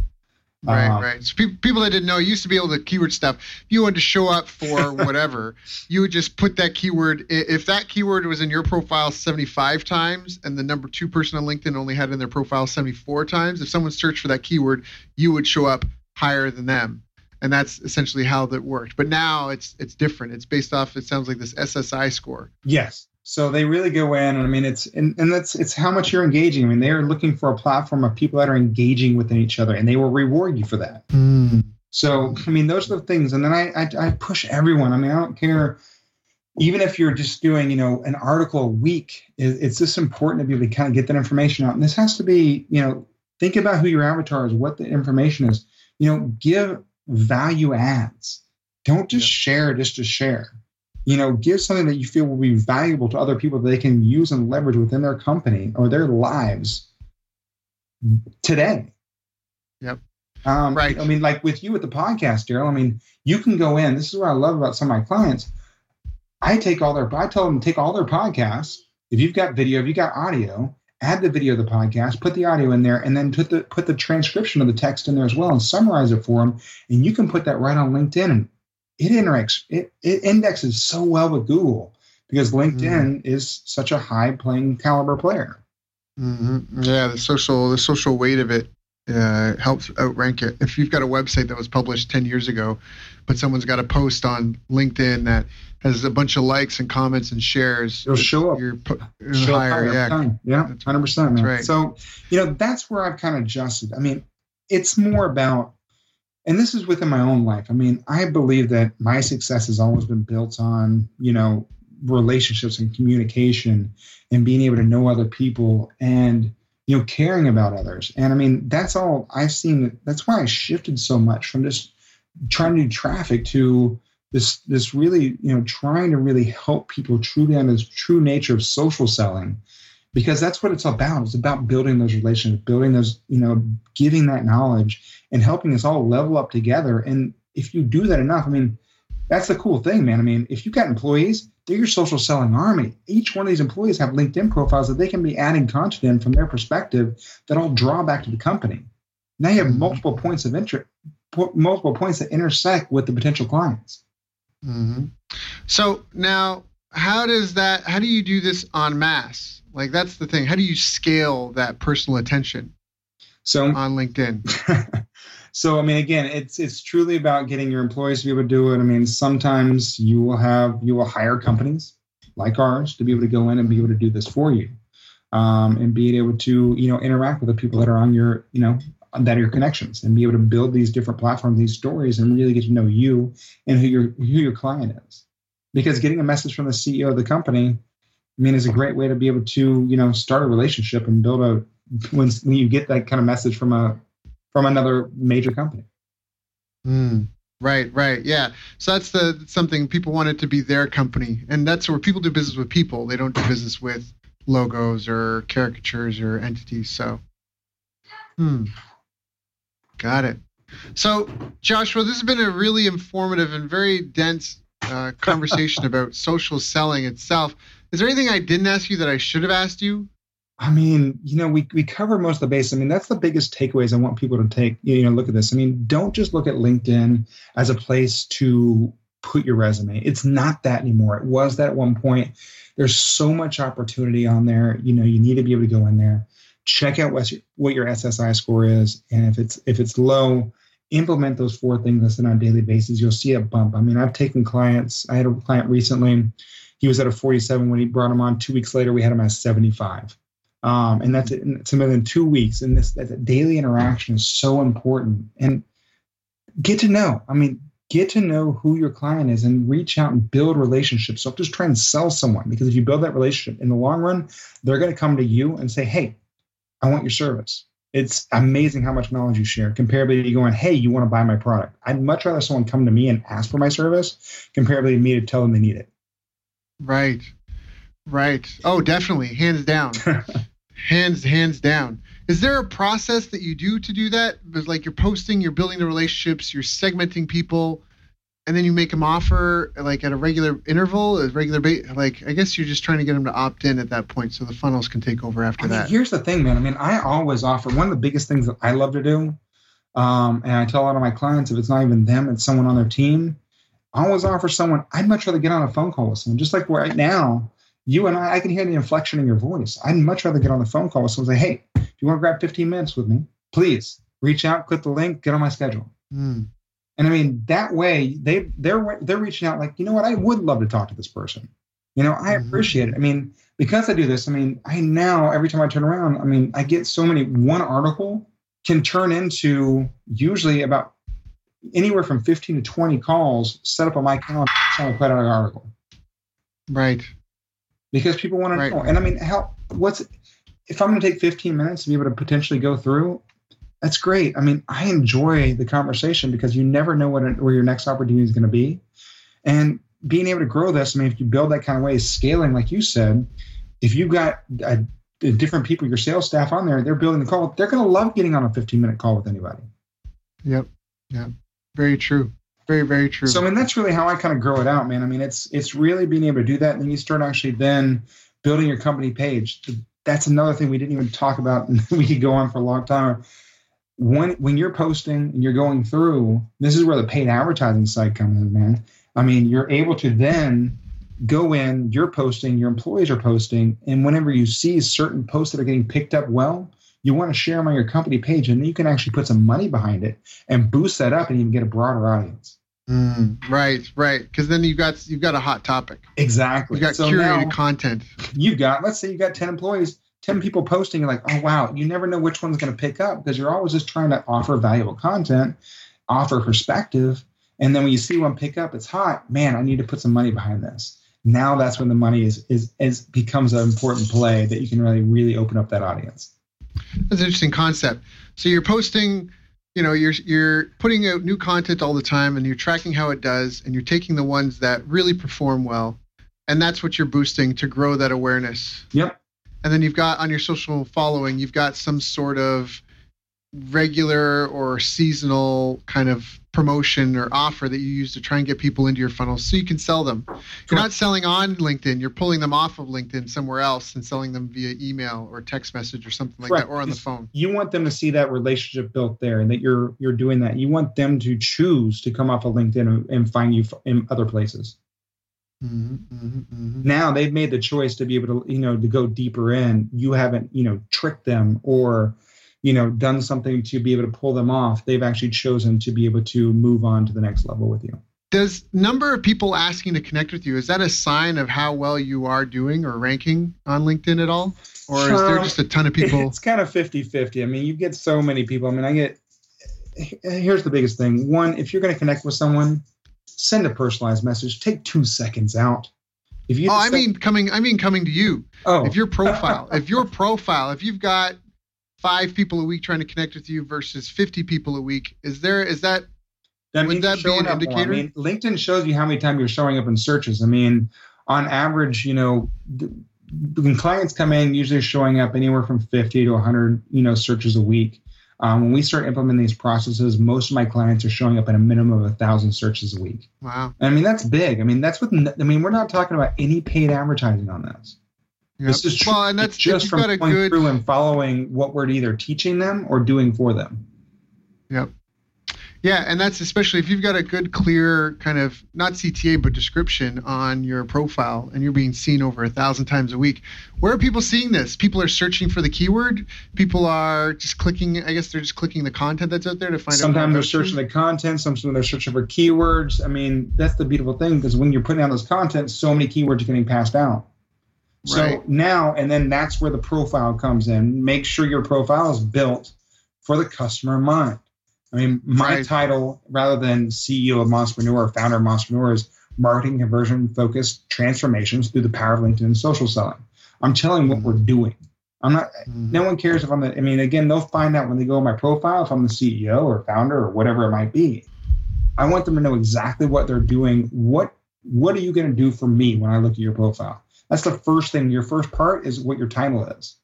Right, uh, right. So pe- people that didn't know used to be able to keyword stuff. If you wanted to show up for whatever, you would just put that keyword. If that keyword was in your profile 75 times and the number two person on LinkedIn only had in their profile 74 times, if someone searched for that keyword, you would show up higher than them. And that's essentially how that worked. But now it's it's different. It's based off. It sounds like this SSI score. Yes. So they really go in, and I mean, it's and, and that's it's how much you're engaging. I mean, they are looking for a platform of people that are engaging within each other, and they will reward you for that. Mm. So I mean, those are the things. And then I, I I push everyone. I mean, I don't care. Even if you're just doing, you know, an article a week, it's just important to be able to kind of get that information out. And this has to be, you know, think about who your avatar is, what the information is. You know, give value adds. Don't just yeah. share just to share you know give something that you feel will be valuable to other people that they can use and leverage within their company or their lives today. Yep. Um, right. I mean like with you with the podcast daryl i mean you can go in. This is what i love about some of my clients. I take all their i tell them to take all their podcasts. If you've got video if you got audio add the video of the podcast put the audio in there and then put the put the transcription of the text in there as well and summarize it for them and you can put that right on linkedin and it interacts it, it indexes so well with Google because LinkedIn mm is such a high playing caliber player. Mm-hmm. Yeah, the social the social weight of it uh, helps outrank it. If you've got a website that was published ten years ago, but someone's got a post on LinkedIn that has a bunch of likes and comments and shares, it'll show up. You're show higher, up higher, yeah, yeah, hundred percent. Right. So you know that's where I've kind of adjusted. I mean, it's more about and this is within my own life. I mean, I believe that my success has always been built on, you know, relationships and communication and being able to know other people and, you know, caring about others. And I mean, that's all I've seen. That's why I shifted so much from just trying to do traffic to this, this really, you know, trying to really help people truly on this true nature of social selling because that's what it's about. It's about building those relationships, building those, you know, giving that knowledge and helping us all level up together. And if you do that enough, I mean, that's the cool thing, man. I mean, if you've got employees, they're your social selling army. Each one of these employees have LinkedIn profiles that they can be adding content in from their perspective that all draw back to the company. Now you have mm-hmm. multiple points of interest, multiple points that intersect with the potential clients. Mm-hmm. So now, how does that? How do you do this on mass? Like that's the thing. How do you scale that personal attention? So on LinkedIn. so I mean, again, it's it's truly about getting your employees to be able to do it. I mean, sometimes you will have you will hire companies like ours to be able to go in and be able to do this for you, um, and be able to you know interact with the people that are on your you know that are your connections and be able to build these different platforms, these stories, and really get to know you and who your who your client is. Because getting a message from the CEO of the company I mean, it's a great way to be able to, you know, start a relationship and build a when when you get that kind of message from a from another major company. Mm, right, right, yeah. So that's the something people want it to be their company, and that's where people do business with people. They don't do business with logos or caricatures or entities. So, hmm, got it. So, Joshua, this has been a really informative and very dense uh, conversation about social selling itself. Is there anything I didn't ask you that I should have asked you? I mean, you know, we we cover most of the base. I mean, that's the biggest takeaways I want people to take. You know, look at this. I mean, don't just look at LinkedIn as a place to put your resume. It's not that anymore. It was that at one point. There's so much opportunity on there. You know, you need to be able to go in there, check out what your, what your SSI score is, and if it's if it's low, implement those four things on a daily basis. You'll see a bump. I mean, I've taken clients. I had a client recently he was at a 47 when he brought him on. Two weeks later, we had him at 75. Um, and that's it's within two weeks. And this that daily interaction is so important. And get to know. I mean, get to know who your client is and reach out and build relationships. Don't just try and sell someone because if you build that relationship in the long run, they're going to come to you and say, Hey, I want your service. It's amazing how much knowledge you share comparably to going, Hey, you want to buy my product. I'd much rather someone come to me and ask for my service comparably to me to tell them they need it. Right. Right. Oh, definitely. Hands down. hands hands down. Is there a process that you do to do that? Because like you're posting, you're building the relationships, you're segmenting people, and then you make them offer like at a regular interval, a regular ba- like I guess you're just trying to get them to opt in at that point, so the funnels can take over after I mean, that. Here's the thing, man. I mean, I always offer one of the biggest things that I love to do, um, and I tell a lot of my clients if it's not even them, it's someone on their team. I always offer someone. I'd much rather get on a phone call with someone, just like right now you and I, I can hear the inflection in your voice. I'd much rather get on the phone call with someone and say, hey, if you want to grab 15 minutes with me, please reach out, click the link, get on my schedule. Mm. And I mean, that way they they're they're reaching out like, you know what, I would love to talk to this person. You know, I mm-hmm. appreciate it. I mean, because I do this, I mean, I now every time I turn around, I mean, I get so many one article can turn into usually about anywhere from 15 to 20 calls set up on my calendar to put out an article. Right because people want right. to know. And I mean, how what's if I'm going to take 15 minutes to be able to potentially go through? That's great. I mean, I enjoy the conversation because you never know what where your next opportunity is going to be, and being able to grow this. I mean, if you build that kind of way, scaling, like you said, if you've got a, a different people, your sales staff on there, they're building the call. They're going to love getting on a 15 minute call with anybody. Yep. Yeah. Very true. Very, very true. So I mean, that's really how I kind of grow it out, man. I mean, it's it's really being able to do that, and then you start actually then building your company page. That's another thing we didn't even talk about, and we could go on for a long time. When when you're posting and you're going through, this is where the paid advertising side comes in, man. I mean, you're able to then go in, you're posting, your employees are posting, and whenever you see certain posts that are getting picked up well, you want to share them on your company page, and then you can actually put some money behind it and boost that up and even get a broader audience. Mm, right, right. Because then you've got you've got a hot topic. Exactly. You've got so curated content. You've got let's say you got ten employees, ten people posting. You're like, oh wow, you never know which one's going to pick up because you're always just trying to offer valuable content, offer perspective, and then when you see one pick up, it's hot. Man, I need to put some money behind this. Now that's when the money is is is becomes an important play that you can really really open up that audience. That's an interesting concept. So you're posting you know you're you're putting out new content all the time and you're tracking how it does and you're taking the ones that really perform well. And that's what you're boosting to grow that awareness. Yep. And then you've got on your social following you've got some sort of regular or seasonal kind of promotion or offer that you use to try and get people into your funnel so you can sell them. You're not selling on LinkedIn, you're pulling them off of LinkedIn somewhere else and selling them via email or text message or something like that or on the phone. You want them to see that relationship built there and that you're you're doing that. You want them to choose to come off of LinkedIn and find you in other places. Mm-hmm, mm-hmm, mm-hmm. Now they've made the choice to be able to, you know, to go deeper in. You haven't, you know, tricked them or you know done something to be able to pull them off they've actually chosen to be able to move on to the next level with you. Does number of people asking to connect with you is that a sign of how well you are doing or ranking on linkedin at all? Or is there just a ton of people? it's kind of 50-50 i mean you get so many people. I mean i get here's the biggest thing. One if you're going to connect with someone send a personalized message. Take two seconds out. If you oh, I mean coming. I mean coming to you. Oh, if your profile, if your profile, if you've got five people a week trying to connect with you versus 50 people a week. Is there is that that would that be an indicator I mean, linkedin shows you how many times you're showing up in searches. I mean on average you know when clients come in usually showing up anywhere from 50 to 100 you know searches a week. Um, when we start implementing these processes most of my clients are showing up at a minimum of a thousand searches a week. Wow. I mean that's big. I mean that's what i mean we're not talking about any paid advertising on this Yep. This is true. Well, and that's just from going good... through and following what we're either teaching them or doing for them. Yep. Yeah, and that's especially if you've got a good, clear kind of not CTA but description on your profile, and you're being seen over a thousand times a week. Where are people seeing this? People are searching for the keyword. People are just clicking. I guess they're just clicking the content that's out there to find. Sometimes they're searching the content. Sometimes they're searching for keywords. I mean, that's the beautiful thing because when you're putting out this content, so many keywords are getting passed out. So Right. now, and then that's where the profile comes in. Make sure your profile is built for the customer in mind. I mean, my Right. title, rather than CEO of Monstapreneur or founder of Monstapreneur, is marketing conversion focused transformations through the power of LinkedIn and social selling. I'm telling what we're doing. I'm not. Mhm. No one cares if I'm the. I mean, again, they'll find out when they go on my profile if I'm the CEO or founder or whatever it might be. I want them to know exactly what they're doing. What What are you going to do for me when I look at your profile? That's the first thing. Your first part is what your title is.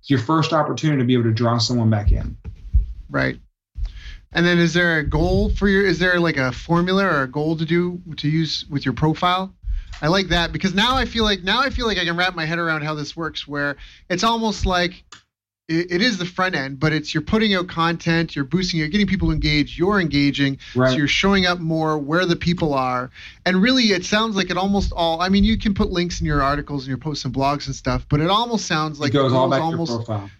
It's your first opportunity to be able to draw someone back in. Right. And then is there a goal for your is there like a formula or a goal to do to use with your profile? I like that because now I feel like now I feel like I can wrap my head around how this works where it's almost like it, it is the front end, but it's you're putting out content, you're boosting, you're getting people engaged, you're engaging, Right. so you're showing up more where the people are. And really it sounds like it almost all I mean you can put links in your articles and your posts and blogs and stuff, but it almost sounds like it goes all back almost to your profile.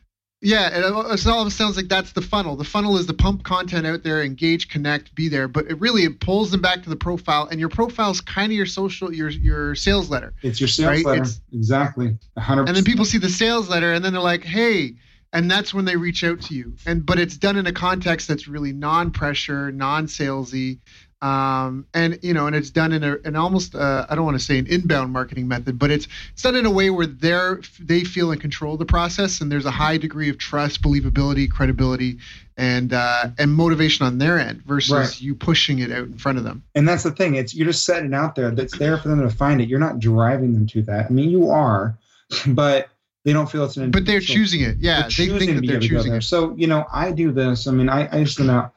yeah, it, it all sounds like that's the funnel. The funnel is to pump content out there, engage, connect, be there. But it really it pulls them back to the profile, and your profile is kind of your social, your your sales letter. It's your sales Right, letter. it's- exactly. 100%. And then people see the sales letter, and then they're like, "Hey," and that's when they reach out to you. And but it's done in a context that's really non-pressure, non-salesy, um, and you know, and it's done in a an almost uh, I don't want to say an inbound marketing method, but it's it's done in a way where they're they feel in control of the process, and there's a high degree of trust, believability, credibility, and uh, and motivation on their end versus Right. you pushing it out in front of them. and that's the thing. It's you're just setting it out there. That's there for them to find it. You're not driving them to that. I mean, you are, but they don't feel it's an. But they're choosing it. Yeah, they're they think to that they're to choosing it. So you know, I do this. I mean, I, I just know,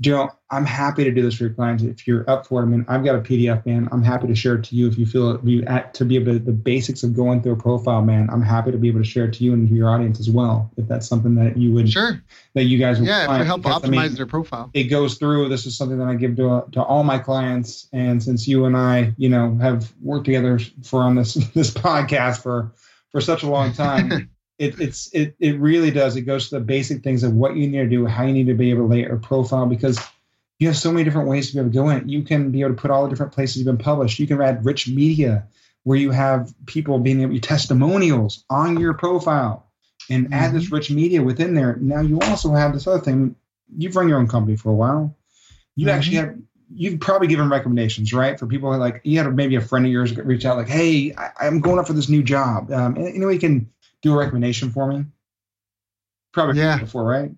Joe, I'm happy to do this for your clients if you're up for it. I mean, I've got a PDF, man. I'm happy to share it to you if you feel it. You at to be able to the basics of going through a profile, man. I'm happy to be able to share it to you and to your audience as well, if that's something that you would Sure. that you guys would Yeah, find, you help because, I optimize mean, their profile. it goes through. This is something that I give to to all my clients, and since you and I, you know, have worked together for on this this podcast for for such a long time, it it's it it really does. It goes to the basic things of what you need to do, how you need to be able to lay your profile because you have so many different ways to be able to go in. You can be able to put all the different places you've been published. You can add rich media where you have people being able to testimonials on your profile and add this rich media within there. Now you also have this other thing. You've run your own company for a while. You Mhm. actually have you've probably given recommendations, right? For people like you had maybe a friend of yours reach out like, "Hey, I, I'm going up for this new job. Um, you know, you can do a recommendation for me." Probably Yeah. before, right?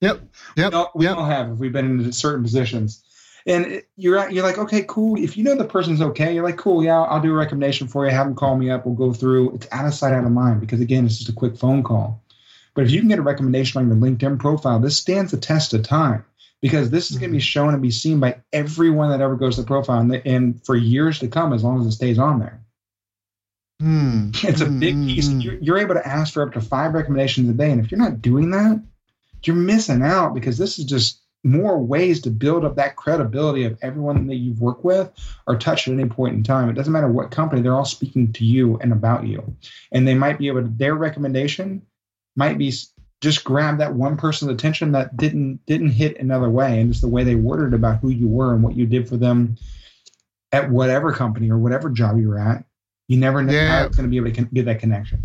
Yep. Yep. We all, we Yep. all have if we've been in certain positions. And it- you're at- you're like, okay, cool. If you know the person's okay, you're like, cool, yeah, I'll do a recommendation for you. Have them call me up. We'll go through. It's out of sight, out of mind because again, it's just a quick phone call. But if you can get a recommendation on your LinkedIn profile, this stands the test of time because this is going to be shown and be seen by everyone that ever goes to the profile and, and for years to come, as long as it stays on there. Hmm. It's a big Hmm, piece. hmm. You're, you're able to ask for up to five recommendations a day. And if you're not doing that, you're missing out because this is just more ways to build up that credibility of everyone that you've worked with or touched at any point in time. It doesn't matter what company, they're all speaking to you and about you. And they might be able to, their recommendation might be just grab that one person's attention that didn't didn't hit another way and just the way they worded about who you were and what you did for them at whatever company or whatever job you were at you never know Yeah. how it's going to be able to con- get that connection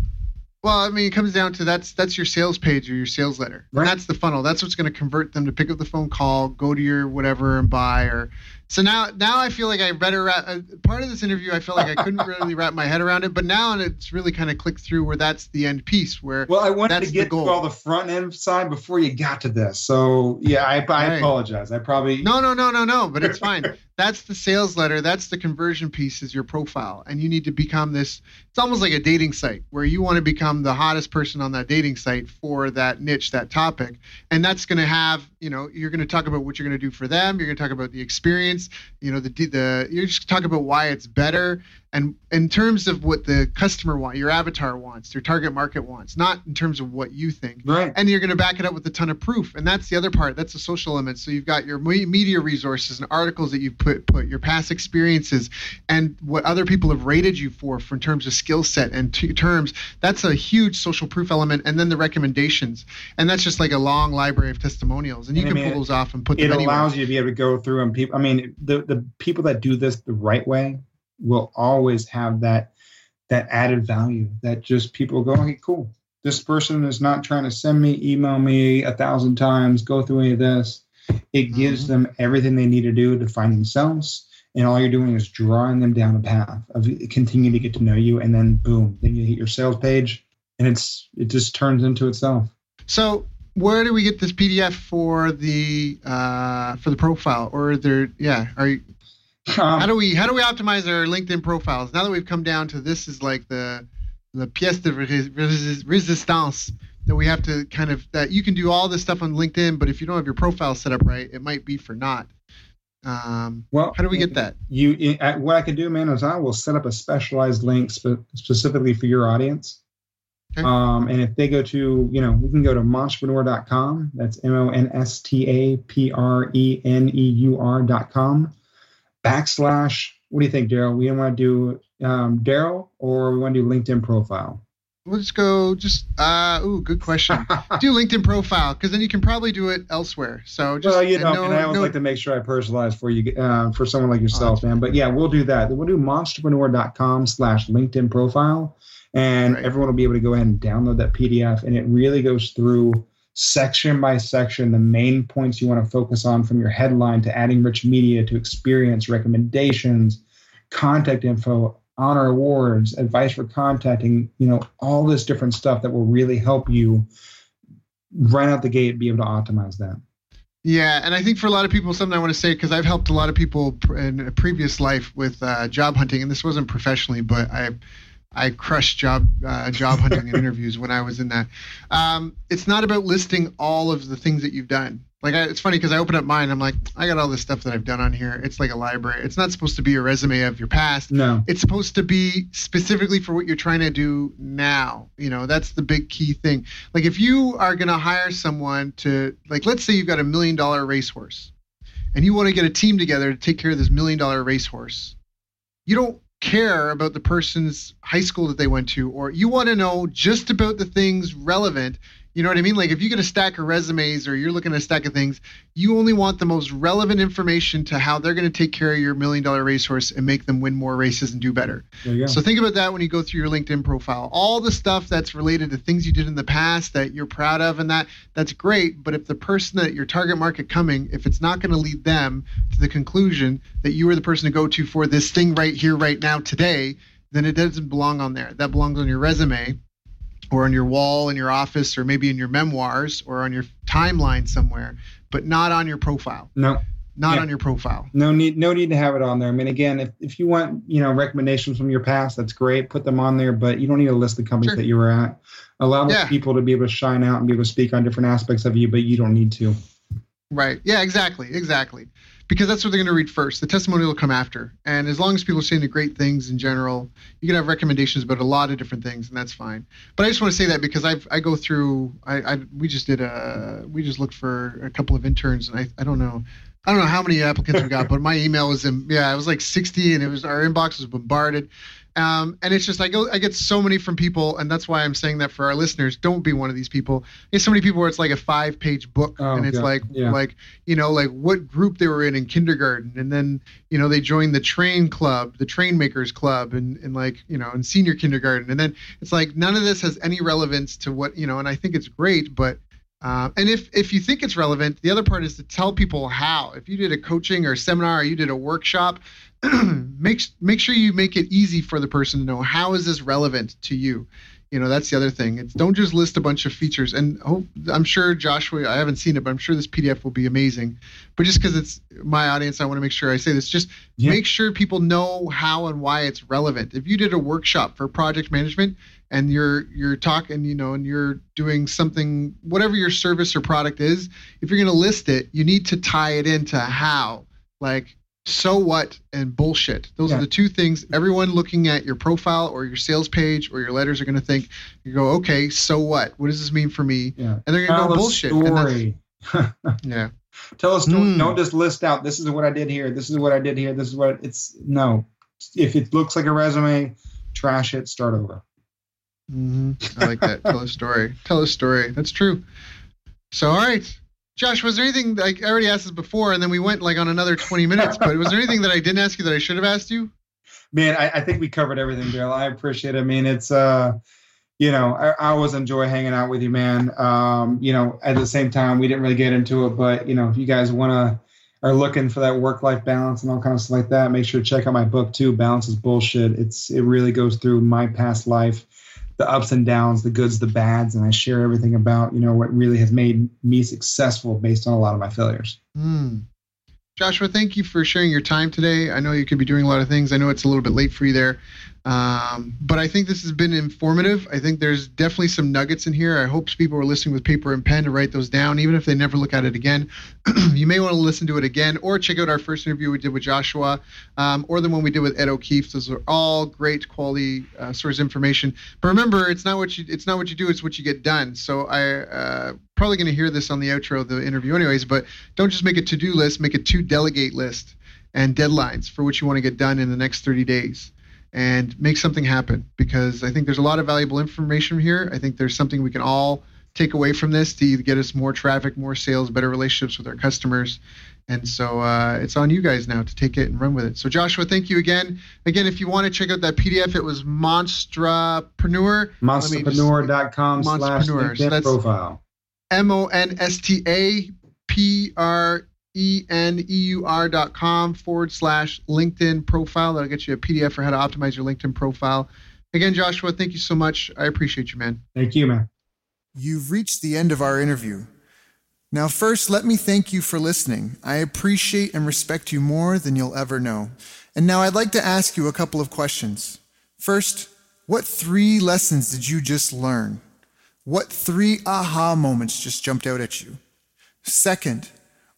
Well, I mean, it comes down to that's that's your sales page or your sales letter. Right. And that's the funnel. That's what's going to convert them to pick up the phone call, go to your whatever and buy. Or so now now I feel like I better wrap, uh, part of this interview. I feel like I couldn't really wrap my head around it, but now it's really kind of clicked through where that's the end piece. Where well i wanted to get to all the front end side before you got to this so yeah i, I Right. apologize i probably no no no no no, but it's fine. that's the sales letter. That's the conversion piece is your profile, and you need to become this. It's almost like a dating site where you want to become the hottest person on that dating site for that niche, that topic, and that's going to have you know you're going to talk about what you're going to do for them. You're going to talk about the experience. You know the the you're just talk about why it's better, and in terms of what the customer wants, your avatar wants, your target market wants, not in terms of what you think. Right. And you're going to back it up with a ton of proof. And that's the other part. That's the social element. So you've got your media resources and articles that you've put put your past experiences and what other people have rated you for, for in terms of skill set and t- terms. That's a huge social proof element. And then the recommendations. And that's just like a long library of testimonials. And you And I can mean, pull those off and put it them anywhere. allows you to be able to go through and people i mean the the people that do this the right way will always have that that added value that just people go, okay, cool. This person is not trying to send me, email me a thousand times, go through any of this. It gives mm-hmm. them everything they need to do to find themselves. And all you're doing is drawing them down a path of continue to get to know you. And then boom, then you hit your sales page and it's it just turns into itself. So where do we get this PDF for the uh, for the profile? Or there, yeah, are you? Um, how do we how do we optimize our LinkedIn profiles now that we've come down to this is like the the pièce de résistance that we have to kind of that you can do all this stuff on LinkedIn, but if you don't have your profile set up right, it might be for naught. Um, well, how do we get that? You, what I can do, man, is I will set up a specialized link spe- specifically for your audience. Okay. Um, and if they go to, you know, we can go to monstapreneur.com. That's M O N S T A P R E N E U R.com backslash. What do you think, Daryl? We want to do um, Daryl or we want to do LinkedIn profile? Let's go. Just uh, ooh, good question. do LinkedIn profile because then you can probably do it elsewhere. So just well, you know, no, and I always no, like to make sure I personalize for you uh, for someone like yourself, oh, man. But yeah, we'll do that. We'll do monstapreneur.com slash LinkedIn profile and right. everyone will be able to go ahead and download that PDF. And it really goes through section by section the main points you want to focus on from your headline to adding rich media to experience recommendations, contact info, honor awards, advice for contacting, you know, all this different stuff that will really help you right out the gate be able to optimize that. Yeah, and I think for a lot of people, something I want to say because I've helped a lot of people in a previous life with uh, job hunting, and this wasn't professionally, but I I crushed job uh, job hunting and interviews when I was in that. Um, it's not about listing all of the things that you've done. Like I, it's funny because I open up mine. I'm like, I got all this stuff that I've done on here. It's like a library. It's not supposed to be a resume of your past. No. It's supposed to be specifically for what you're trying to do now. You know, that's the big key thing. Like if you are going to hire someone to, like, let's say you've got a million dollar racehorse, and you want to get a team together to take care of this million dollar racehorse. You don't care about the person's high school that they went to, or you want to know just about the things relevant you know what I mean? Like if you get a stack of resumes or you're looking at a stack of things, you only want the most relevant information to how they're going to take care of your million dollar racehorse and make them win more races and do better. So think about that when you go through your LinkedIn profile. All the stuff that's related to things you did in the past that you're proud of and that that's great, but if the person that your target market coming, if it's not going to lead them to the conclusion that you are the person to go to for this thing right here right now today, then it doesn't belong on there. That belongs on your resume or on your wall in your office or maybe in your memoirs or on your timeline somewhere, but not on your profile. No. Not yeah. on your profile. No need no need to have it on there. I mean again, if, if you want, you know, recommendations from your past, that's great. Put them on there, but you don't need to list the companies sure. that you were at. Allow yeah. people to be able to shine out and be able to speak on different aspects of you, but you don't need to. Right. Yeah, exactly. Exactly because that's what they're going to read first. The testimony will come after. And as long as people are saying the great things in general, you can have recommendations about a lot of different things, and that's fine. But I just want to say that because I've I go through I, I we just did a we just looked for a couple of interns, and I I don't know. I don't know how many applicants we got, but my email was in yeah, it was like 60 and it was our inbox was bombarded. Um, and it's just I go I get so many from people, and that's why I'm saying that for our listeners, don't be one of these people. There's so many people where it's like a five page book, oh, and it's yeah, like yeah. like you know like what group they were in in kindergarten, and then you know they joined the train club, the train makers club, and and like you know in senior kindergarten, and then it's like none of this has any relevance to what you know, and I think it's great, but uh, and if if you think it's relevant, the other part is to tell people how. If you did a coaching or seminar or you did a workshop, make make sure you make it easy for the person to know how is this relevant to you. You know, that's the other thing. It's don't just list a bunch of features. And hope, I'm sure Joshua, I haven't seen it, but I'm sure this PDF will be amazing. But just because it's my audience, I want to make sure I say this. Just yeah. make sure people know how and why it's relevant. If you did a workshop for project management, and you're you're talking you know and you're doing something whatever your service or product is if you're going to list it you need to tie it into how like so what and bullshit those yeah. are the two things everyone looking at your profile or your sales page or your letters are going to think you go okay so what what does this mean for me yeah. and they're going to go bullshit story. yeah tell us mm. don't just list out this is what i did here this is what i did here this is what it's no if it looks like a resume trash it start over Mm-hmm. I like that. Tell a story. Tell a story. That's true. So, all right. Josh, was there anything like I already asked this before, and then we went like on another 20 minutes, but was there anything that I didn't ask you that I should have asked you? man, I, I, think we covered everything, Bill. I appreciate it. I mean, it's uh, you know, I, I, always enjoy hanging out with you, man. Um, you know, at the same time, we didn't really get into it, but you know, if you guys want to are looking for that work life balance and all kinds of stuff like that, make sure to check out my book too. Balance is bullshit. It's it really goes through my past life, the ups and downs, the goods, the bads, and I share everything about you know what really has made me successful based on a lot of my failures. Mm. Joshua, thank you for sharing your time today. I know you could be doing a lot of things. I know it's a little bit late for you there. Um, but I think this has been informative. I think there's definitely some nuggets in here. I hope people are listening with paper and pen to write those down, even if they never look at it again. you may want to listen to it again or check out our first interview we did with Joshua um, or the one we did with Ed O'Keefe. Those are all great quality uh, source information. But remember, it's not what you it's not what you do; it's what you get done. So I uh, probably going to hear this on the outro of the interview, anyways. But don't just make a to-do list; make a to-delegate list and deadlines for what you want to get done in the next 30 days and make something happen because I think there's a lot of valuable information here. I think there's something we can all take away from this to get us more traffic, more sales, better relationships with our customers. And so uh, it's on you guys now to take it and run with it. So Joshua, thank you again. Again, if you want to check out that PDF, it was Monstapreneur. Monstapreneur.com slash LinkedIn profile. M O N S T A P R eneur.com forward slash LinkedIn profile. That'll get you a PDF for how to optimize your LinkedIn profile. Again, Joshua, thank you so much. I appreciate you, man. Thank you, man. You've reached the end of our interview. Now, first, let me thank you for listening. I appreciate and respect you more than you'll ever know. And now I'd like to ask you a couple of questions. First, what three lessons did you just learn? What three aha moments just jumped out at you? Second,